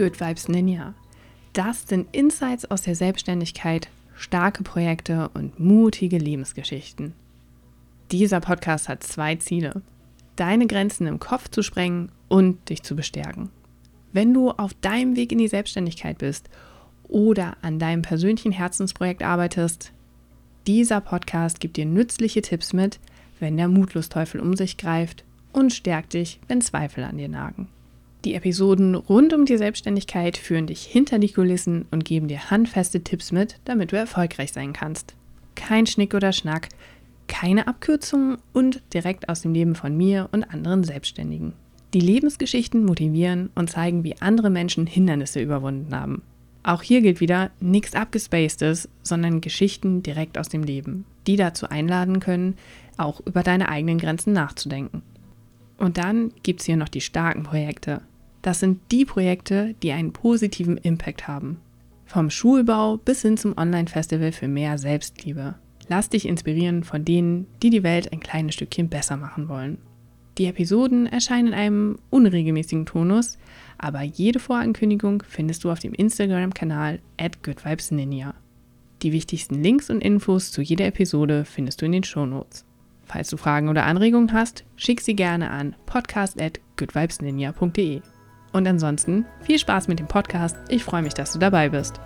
Good Vibes Ninja. Das sind Insights aus der Selbstständigkeit, starke Projekte und mutige Lebensgeschichten. Dieser Podcast hat zwei Ziele. Deine Grenzen im Kopf zu sprengen und dich zu bestärken. Wenn du auf deinem Weg in die Selbstständigkeit bist oder an deinem persönlichen Herzensprojekt arbeitest, dieser Podcast gibt dir nützliche Tipps mit, wenn der Mutlosteufel um sich greift und stärkt dich, wenn Zweifel an dir nagen. Die Episoden rund um die Selbstständigkeit führen dich hinter die Kulissen und geben dir handfeste Tipps mit, damit du erfolgreich sein kannst. Kein Schnick oder Schnack, keine Abkürzungen und direkt aus dem Leben von mir und anderen Selbstständigen. Die Lebensgeschichten motivieren und zeigen, wie andere Menschen Hindernisse überwunden haben. Auch hier gilt wieder nichts abgespacedes, sondern Geschichten direkt aus dem Leben, die dazu einladen können, auch über deine eigenen Grenzen nachzudenken. Und dann gibt es hier noch die starken Projekte. Das sind die Projekte, die einen positiven Impact haben. Vom Schulbau bis hin zum Online-Festival für mehr Selbstliebe. Lass dich inspirieren von denen, die die Welt ein kleines Stückchen besser machen wollen. Die Episoden erscheinen in einem unregelmäßigen Tonus, aber jede Vorankündigung findest du auf dem Instagram-Kanal at goodvibesninja. Die wichtigsten Links und Infos zu jeder Episode findest du in den Shownotes. Falls du Fragen oder Anregungen hast, schick sie gerne an podcast@goodvibesninja.de. Und ansonsten viel Spaß mit dem Podcast. Ich freue mich, dass du dabei bist.